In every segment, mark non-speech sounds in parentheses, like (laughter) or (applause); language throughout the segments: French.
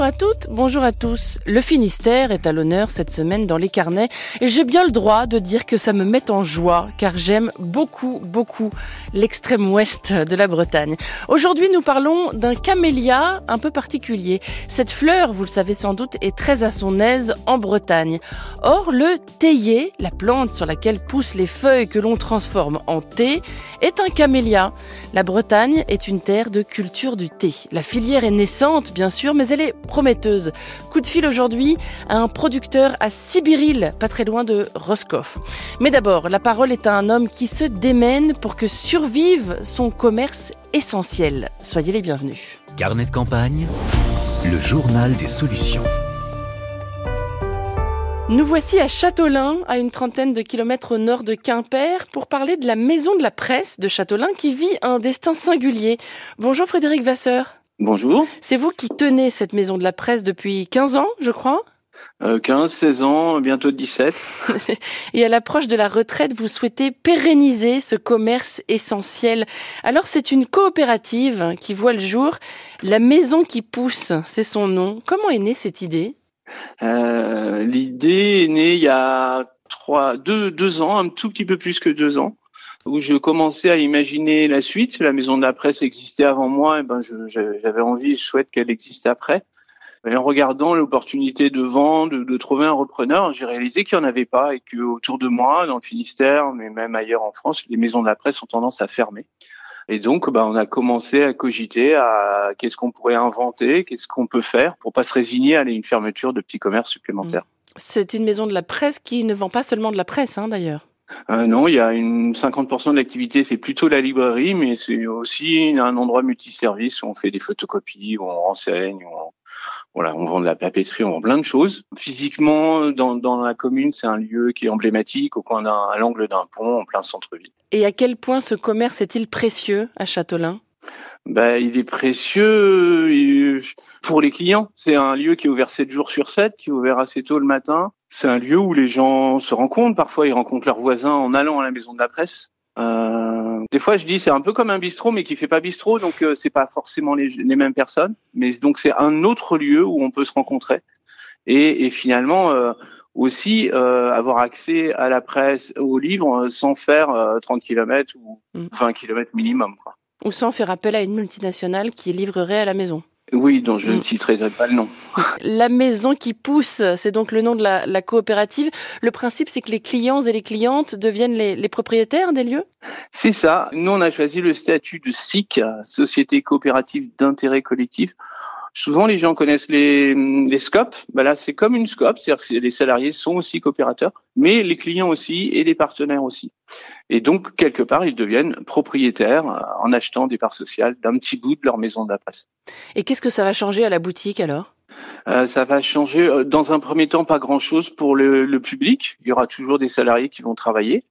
Bonjour à toutes, bonjour à tous. Le Finistère est à l'honneur cette semaine dans les carnets et j'ai bien le droit de dire que ça me met en joie car j'aime beaucoup, beaucoup l'extrême ouest de la Bretagne. Aujourd'hui, nous parlons d'un camélia un peu particulier. Cette fleur, vous le savez sans doute, est très à son aise en Bretagne. Or, le théier, la plante sur laquelle poussent les feuilles que l'on transforme en thé, est un camélia. La Bretagne est une terre de culture du thé. La filière est naissante, bien sûr, mais elle prometteuse. Coup de fil aujourd'hui à un producteur à Sibiril, pas très loin de Roscoff. Mais d'abord, la parole est à un homme qui se démène pour que survive son commerce essentiel. Soyez les bienvenus. Carnet de campagne, le journal des solutions. Nous voici à Châteaulin, à une trentaine de kilomètres au nord de Quimper, pour parler de la maison de la presse de Châteaulin qui vit un destin singulier. Bonjour Frédéric Vasseur. Bonjour. C'est vous qui tenez cette maison de la presse depuis 15 ans, je crois? 15, euh, 16 ans, bientôt 17. (laughs) Et à l'approche de la retraite, vous souhaitez pérenniser ce commerce essentiel. Alors c'est une coopérative qui voit le jour. La maison qui pousse, c'est son nom. Comment est née cette idée? Euh, L'idée est née il y a trois, deux, deux ans, un tout petit peu plus que deux ans où je commençais à imaginer la suite. La maison de la presse existait avant moi, et ben j'avais envie, je souhaite qu'elle existe après. Et en regardant l'opportunité de vendre, de, trouver un repreneur, j'ai réalisé qu'il n'y en avait pas et que autour de moi, dans le Finistère, mais même ailleurs en France, les maisons de la presse ont tendance à fermer. Et donc, ben, on a commencé à cogiter à qu'est-ce qu'on pourrait inventer, qu'est-ce qu'on peut faire pour pas se résigner à une fermeture de petits commerces supplémentaires. C'est une maison de la presse qui ne vend pas seulement de la presse, hein, d'ailleurs. Euh, non, il y a une 50% de l'activité, c'est plutôt la librairie, mais c'est aussi un endroit multiservice où on fait des photocopies, où on renseigne, où on, voilà, on vend de la papeterie, on vend plein de choses. Physiquement, dans, dans la commune, c'est un lieu qui est emblématique, au coin d'un, à l'angle d'un pont, en plein centre-ville. Et à quel point ce commerce est-il précieux à Châtelain ben, il est précieux pour les clients. C'est un lieu qui est ouvert 7 jours sur 7, qui est ouvert assez tôt le matin. C'est un lieu où les gens se rencontrent. Parfois, ils rencontrent leurs voisins en allant à la maison de la presse. Euh, des fois, je dis c'est un peu comme un bistrot, mais qui fait pas bistrot, donc euh, c'est pas forcément les, les, mêmes personnes. Mais donc c'est un autre lieu où on peut se rencontrer et, et finalement euh, aussi euh, avoir accès à la presse, aux livres, sans faire 30 km ou 20 mm. km minimum. Quoi. Ou sans faire appel à une multinationale qui livrerait à la maison. Oui, dont je ne mm. citerai pas le nom. (laughs) La maison qui pousse, c'est donc le nom de la, coopérative. Le principe, c'est que les clients et les clientes deviennent les, les propriétaires des lieux? C'est ça. Nous, on a choisi le statut de SIC, Société coopérative d'intérêt collectif. Souvent, les gens connaissent les, les scopes. Ben là, c'est comme une scope, c'est-à-dire que les salariés sont aussi coopérateurs, mais les clients aussi et les partenaires aussi. Et donc, quelque part, ils deviennent propriétaires euh, en achetant des parts sociales d'un petit bout de leur maison de la presse. Et qu'est-ce que ça va changer à la boutique alors? Euh, ça va changer. Euh, dans un premier temps, pas grand-chose pour le, le, public. Il y aura toujours des salariés qui vont travailler.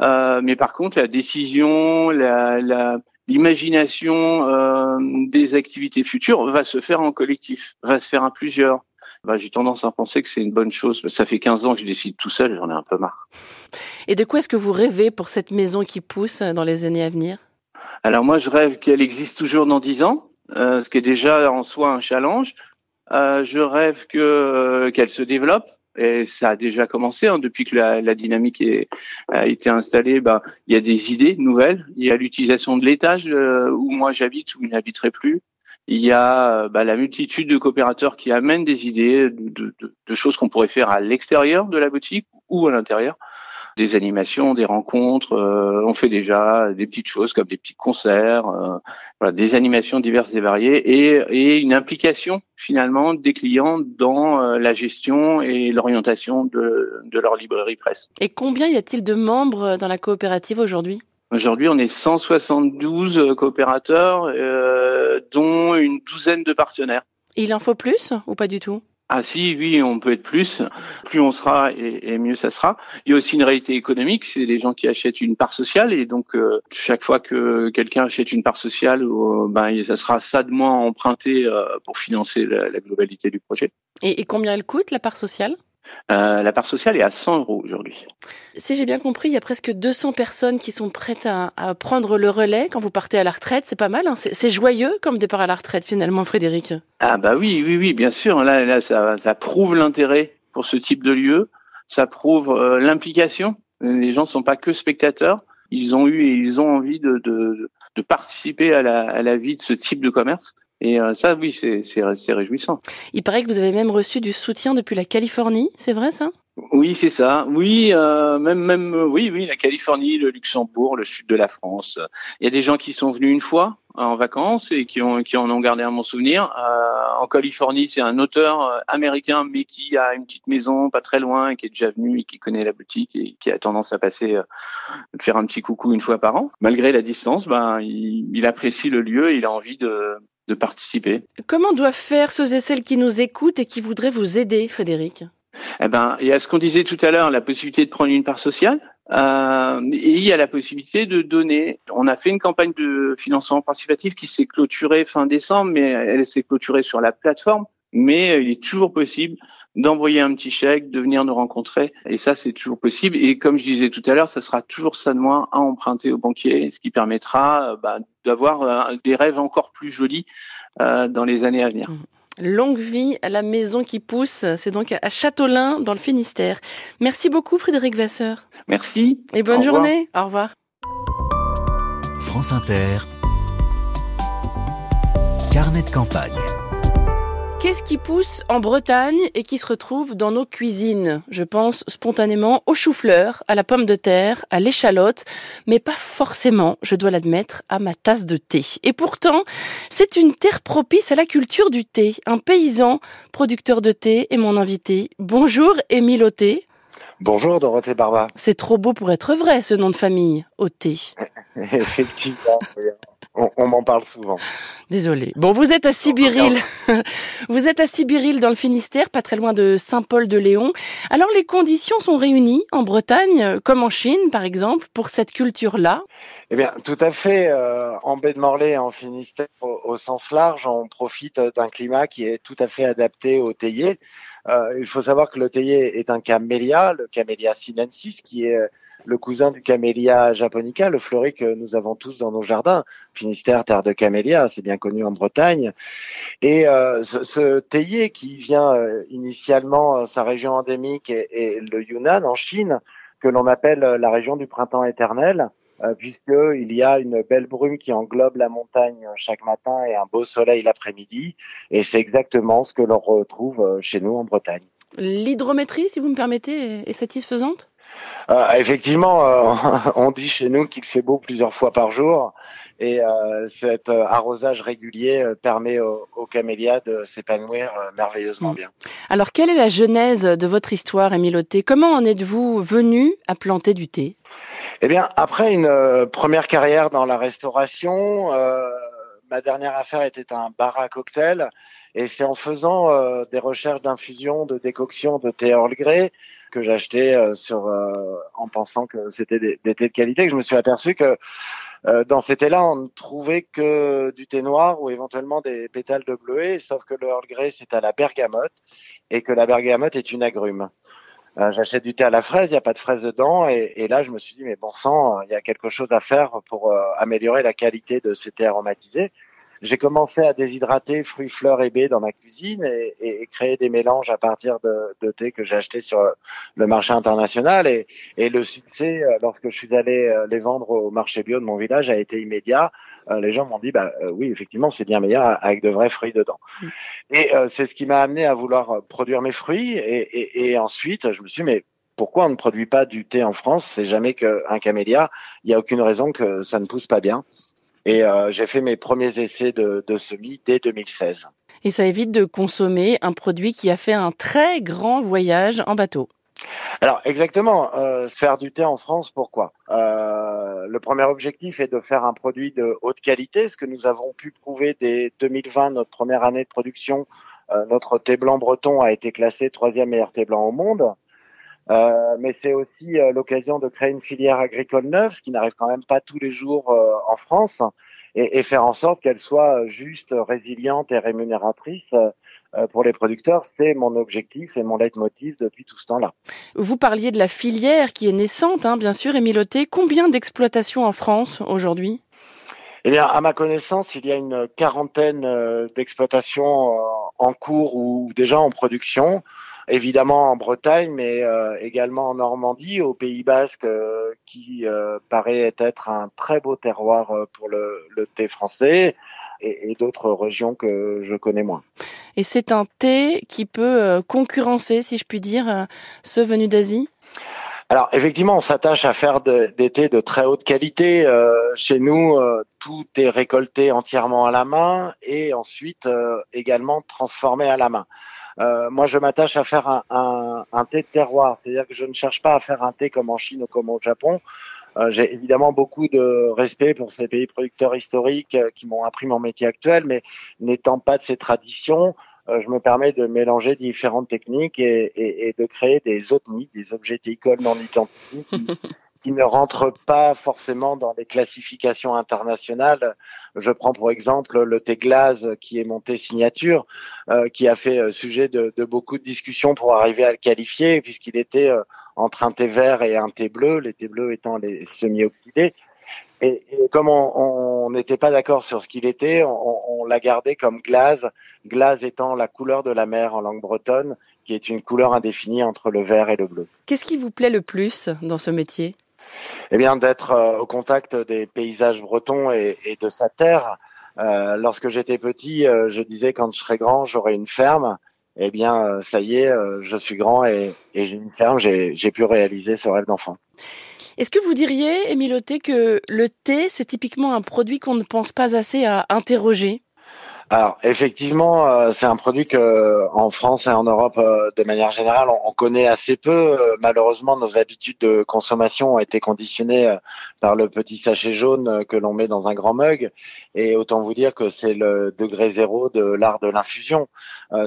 Euh, mais par contre, la décision, la, la, l'imagination euh, des activités futures va se faire en collectif, va se faire à plusieurs. Bah, j'ai tendance à penser que c'est une bonne chose. Ça fait 15 ans que je décide tout seul, j'en ai un peu marre. Et de quoi est-ce que vous rêvez pour cette maison qui pousse dans les années à venir? Alors moi, je rêve qu'elle existe toujours dans 10 ans, euh, ce qui est déjà en soi un challenge. Euh, je rêve que qu'elle se développe, et ça a déjà commencé hein, depuis que la, dynamique a été installée. Ben, il y a des idées nouvelles. Il y a l'utilisation de l'étage euh, où moi j'habite, où il n'habiterait plus. Il y a ben, la multitude de coopérateurs qui amènent des idées de choses qu'on pourrait faire à l'extérieur de la boutique ou à l'intérieur des animations, des rencontres. Euh, on fait déjà des petites choses comme des petits concerts, euh, voilà, des animations diverses et variées et, et, une implication finalement des clients dans euh, la gestion et l'orientation de, de leur librairie presse. Et combien y a-t-il de membres dans la coopérative aujourd'hui? Aujourd'hui, on est 172 coopérateurs, dont une douzaine de partenaires. il en faut plus ou pas du tout? Ah si, oui, on peut être plus. Plus on sera et, mieux ça sera. Il y a aussi une réalité économique, c'est les gens qui achètent une part sociale et donc euh, chaque fois que quelqu'un achète une part sociale, euh, ben ça sera ça de moins emprunté euh, pour financer la, globalité du projet. Et, et, combien elle coûte la part sociale? Euh, La part sociale est à 100 euros aujourd'hui. Si j'ai bien compris, il y a presque 200 personnes qui sont prêtes à, à prendre le relais quand vous partez à la retraite. C'est pas mal, hein c'est joyeux comme départ à la retraite finalement, Frédéric. Ah bah oui, oui, oui, bien sûr. Là, là ça, ça prouve l'intérêt pour ce type de lieu. Ça prouve euh, l'implication. Les gens ne sont pas que spectateurs. Ils ont eu et ils ont envie de, de, de participer à la, à la vie de ce type de commerce. Et euh, ça, oui, c'est réjouissant. Il paraît que vous avez même reçu du soutien depuis la Californie, c'est vrai ça? Oui, c'est ça. Oui, euh, même, même, oui, oui, la Californie, le Luxembourg, le sud de la France. Il y a des gens qui sont venus une fois en vacances et qui ont, qui en ont gardé un bon souvenir. Euh, en Californie, c'est un auteur euh, américain, mais qui a une petite maison pas très loin, et qui est déjà venu et qui connaît la boutique et qui a tendance à passer, euh, faire un petit coucou une fois par an. Malgré la distance, ben, il, il apprécie le lieu et il a envie de, de participer. Comment doivent faire ceux et celles qui nous écoutent et qui voudraient vous aider, Frédéric? Eh ben, il y a ce qu'on disait tout à l'heure, la possibilité de prendre une part sociale. Euh, et il y a la possibilité de donner. On a fait une campagne de financement participatif qui s'est clôturée fin décembre, mais elle s'est clôturée sur la plateforme. Mais il est toujours possible d'envoyer un petit chèque, de venir nous rencontrer. Et ça, c'est toujours possible. Et comme je disais tout à l'heure, ça sera toujours ça de moins à emprunter au banquier, ce qui permettra bah, d'avoir euh, des rêves encore plus jolis euh, dans les années à venir. Mmh. Longue vie à la maison qui pousse. C'est donc à Châteaulin, dans le Finistère. Merci beaucoup, Frédéric Vasseur. Merci. Et bonne journée. Au revoir. France Inter. Carnet de campagne. Qu'est-ce qui pousse en Bretagne et qui se retrouve dans nos cuisines? Je pense spontanément au chou-fleur, à la pomme de terre, à l'échalote, mais pas forcément, je dois l'admettre, à ma tasse de thé. Et pourtant, c'est une terre propice à la culture du thé. Un paysan, producteur de thé, est mon invité. Bonjour Émile Auté. Bonjour Dorothée Barba. C'est trop beau pour être vrai ce nom de famille, Auté. (laughs) Effectivement on, m'en parle souvent. Désolé. Bon, vous êtes à Sibiril. (laughs) vous êtes à Sibiril dans le Finistère, pas très loin de Saint-Paul-de-Léon. Alors les conditions sont réunies en Bretagne, comme en Chine par exemple, pour cette culture-là Eh bien, tout à fait. Euh, en baie de Morlaix, en Finistère, au, sens large, on profite d'un climat qui est tout à fait adapté au théier. Euh, il faut savoir que le théier est un camélia, le camélia sinensis, qui est le cousin du camélia japonica, le fleuri que nous avons tous dans nos jardins. Finistère, terre de camélia, c'est bien connu en Bretagne. Et euh, ce, ce, théier qui vient euh, initialement, euh, sa région endémique est, le Yunnan en Chine, que l'on appelle la région du printemps éternel, puisqu'il y a une belle brume qui englobe la montagne chaque matin et un beau soleil l'après-midi. Et c'est exactement ce que l'on retrouve chez nous en Bretagne. L'hydrométrie, si vous me permettez, est satisfaisante? Euh, effectivement, euh, (laughs) on dit chez nous qu'il fait beau plusieurs fois par jour et euh, cet arrosage régulier permet aux, camélias de s'épanouir merveilleusement mm. bien. Alors, quelle est la genèse de votre histoire, Émile Comment en êtes-vous venu à planter du thé? Eh bien, après une première carrière dans la restauration, ma dernière affaire était un bar à cocktail et c'est en faisant des recherches d'infusion, de décoction de thé Earl Grey que j'achetais euh, sur euh, en pensant que c'était des, thés de qualité que je me suis aperçu que euh, dans ces thés-là, on ne trouvait que du thé noir ou éventuellement des pétales de bleuet, sauf que le Earl Grey, c'est à la bergamote et que la bergamote est une agrume. J'achète du thé à la fraise, il n'y a pas de fraise dedans, et, et, là je me suis dit mais bon sang, il y a quelque chose à faire pour améliorer la qualité de ces thés aromatisés j'ai commencé à déshydrater fruits, fleurs et baies dans ma cuisine et, et, créer des mélanges à partir de, de thé que j'ai acheté sur le marché international. Et, et, le succès, euh, lorsque je suis allé euh, les vendre au marché bio de mon village, a été immédiat. Euh, les gens m'ont dit, bah oui, effectivement, c'est bien meilleur avec de vrais fruits dedans. Mm. Et c'est ce qui m'a amené à vouloir produire mes fruits. Et, et ensuite, je me suis dit, mais pourquoi on ne produit pas du thé en France? C'est jamais qu'un camélia. Il n'y a aucune raison que ça ne pousse pas bien. Et euh, j'ai fait mes premiers essais de, de semis dès 2016. Et ça évite de consommer un produit qui a fait un très grand voyage en bateau. Alors exactement, euh, faire du thé en France, pourquoi? Euh, Le premier objectif est de faire un produit de haute qualité, ce que nous avons pu prouver dès 2020, notre première année de production. Euh, notre thé blanc breton a été classé troisième meilleur thé blanc au monde. Euh, mais c'est aussi euh, l'occasion de créer une filière agricole neuve, ce qui n'arrive quand même pas tous les jours euh, en France, et, et, faire en sorte qu'elle soit juste, résiliente et rémunératrice pour les producteurs, c'est mon objectif et mon leitmotiv depuis tout ce temps-là. Vous parliez de la filière qui est naissante, hein, bien sûr, Emiloté. Combien d'exploitations en France aujourd'hui? Eh bien, à ma connaissance, il y a une quarantaine d'exploitations en cours ou déjà en production évidemment en Bretagne, mais euh, également en Normandie, au Pays Basque, euh, qui euh, paraît être un très beau terroir pour le, thé français, et, d'autres régions que je connais moins. Et c'est un thé qui peut concurrencer, si je puis dire, ceux venus d'Asie? Alors effectivement, on s'attache à faire des thés de très haute qualité. chez nous, tout est récolté entièrement à la main et ensuite également transformé à la main. Euh, moi, je m'attache à faire un, un, un, thé de terroir, c'est-à-dire que je ne cherche pas à faire un thé comme en Chine ou comme au Japon. Euh, J'ai évidemment beaucoup de respect pour ces pays producteurs historiques euh, qui m'ont appris mon métier actuel, mais n'étant pas de ces traditions, euh, je me permets de mélanger différentes techniques et, et, et de créer des OTNI, des objets théicoles non identiques, qui ne rentrent pas forcément dans les classifications internationales. Je prends pour exemple le thé glace qui est monté signature, euh, qui a fait euh, sujet de, beaucoup de discussions pour arriver à le qualifier, puisqu'il était euh, entre un thé vert et un thé bleu, les thés bleus étant les semi-oxydés. Et, comme on n'était pas d'accord sur ce qu'il était, on, on l'a gardé comme glace, glace étant la couleur de la mer en langue bretonne, qui est une couleur indéfinie entre le vert et le bleu. Qu'est-ce qui vous plaît le plus dans ce métier? Eh bien, d'être euh, au contact des paysages bretons et, de sa terre. Euh, lorsque j'étais petit, euh, je disais quand je serai grand, j'aurai une ferme. Eh bien, ça y est, je suis grand et, j'ai une ferme. J'ai pu réaliser ce rêve d'enfant. Est-ce que vous diriez, Émile que le thé, c'est typiquement un produit qu'on ne pense pas assez à interroger? Alors effectivement, euh, c'est un produit que en France et en Europe, euh, de manière générale, on, connaît assez peu. Euh, malheureusement, nos habitudes de consommation ont été conditionnées par le petit sachet jaune que l'on met dans un grand mug. Et autant vous dire que c'est le degré zéro de l'art de l'infusion.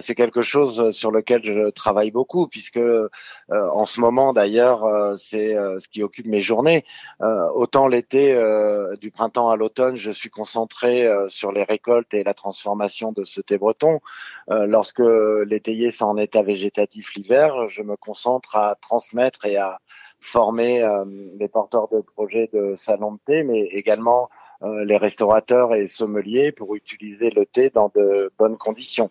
c'est quelque chose sur lequel je travaille beaucoup, puisque en ce moment, d'ailleurs, c'est ce qui occupe mes journées. autant l'été, du printemps à l'automne, je suis concentré sur les récoltes et la transformation de ce thé breton. Euh, lorsque l'étayer sont en état végétatif l'hiver, je me concentre à transmettre et à former euh, les porteurs de projets de salon de thé, mais également euh, les restaurateurs et sommeliers pour utiliser le thé dans de bonnes conditions.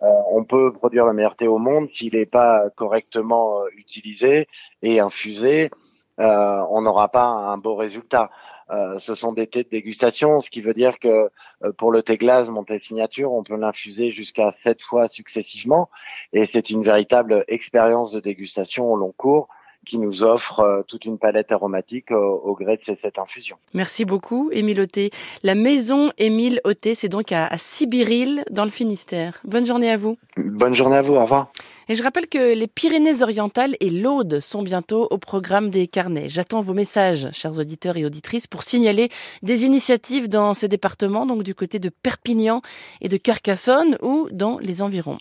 on peut produire le meilleur thé au monde s'il n'est pas correctement utilisé et infusé, on n'aura pas un beau résultat. Euh, ce sont des thés de dégustation, ce qui veut dire que euh, pour le thé glace, mon thé signature, on peut l'infuser jusqu'à sept fois successivement, et c'est une véritable expérience de dégustation au long cours qui nous offre euh, toute une palette aromatique au, gré de ces sept infusions. Merci beaucoup, Émile Auté. La maison Émile Auté, c'est donc à, à Sibiril, dans le Finistère. Bonne journée à vous. Bonne journée à vous, au revoir. Et je rappelle que les Pyrénées-Orientales et l'Aude sont bientôt au programme des carnets. J'attends vos messages, chers auditeurs et auditrices, pour signaler des initiatives dans ces départements, donc du côté de Perpignan et de Carcassonne ou dans les environs.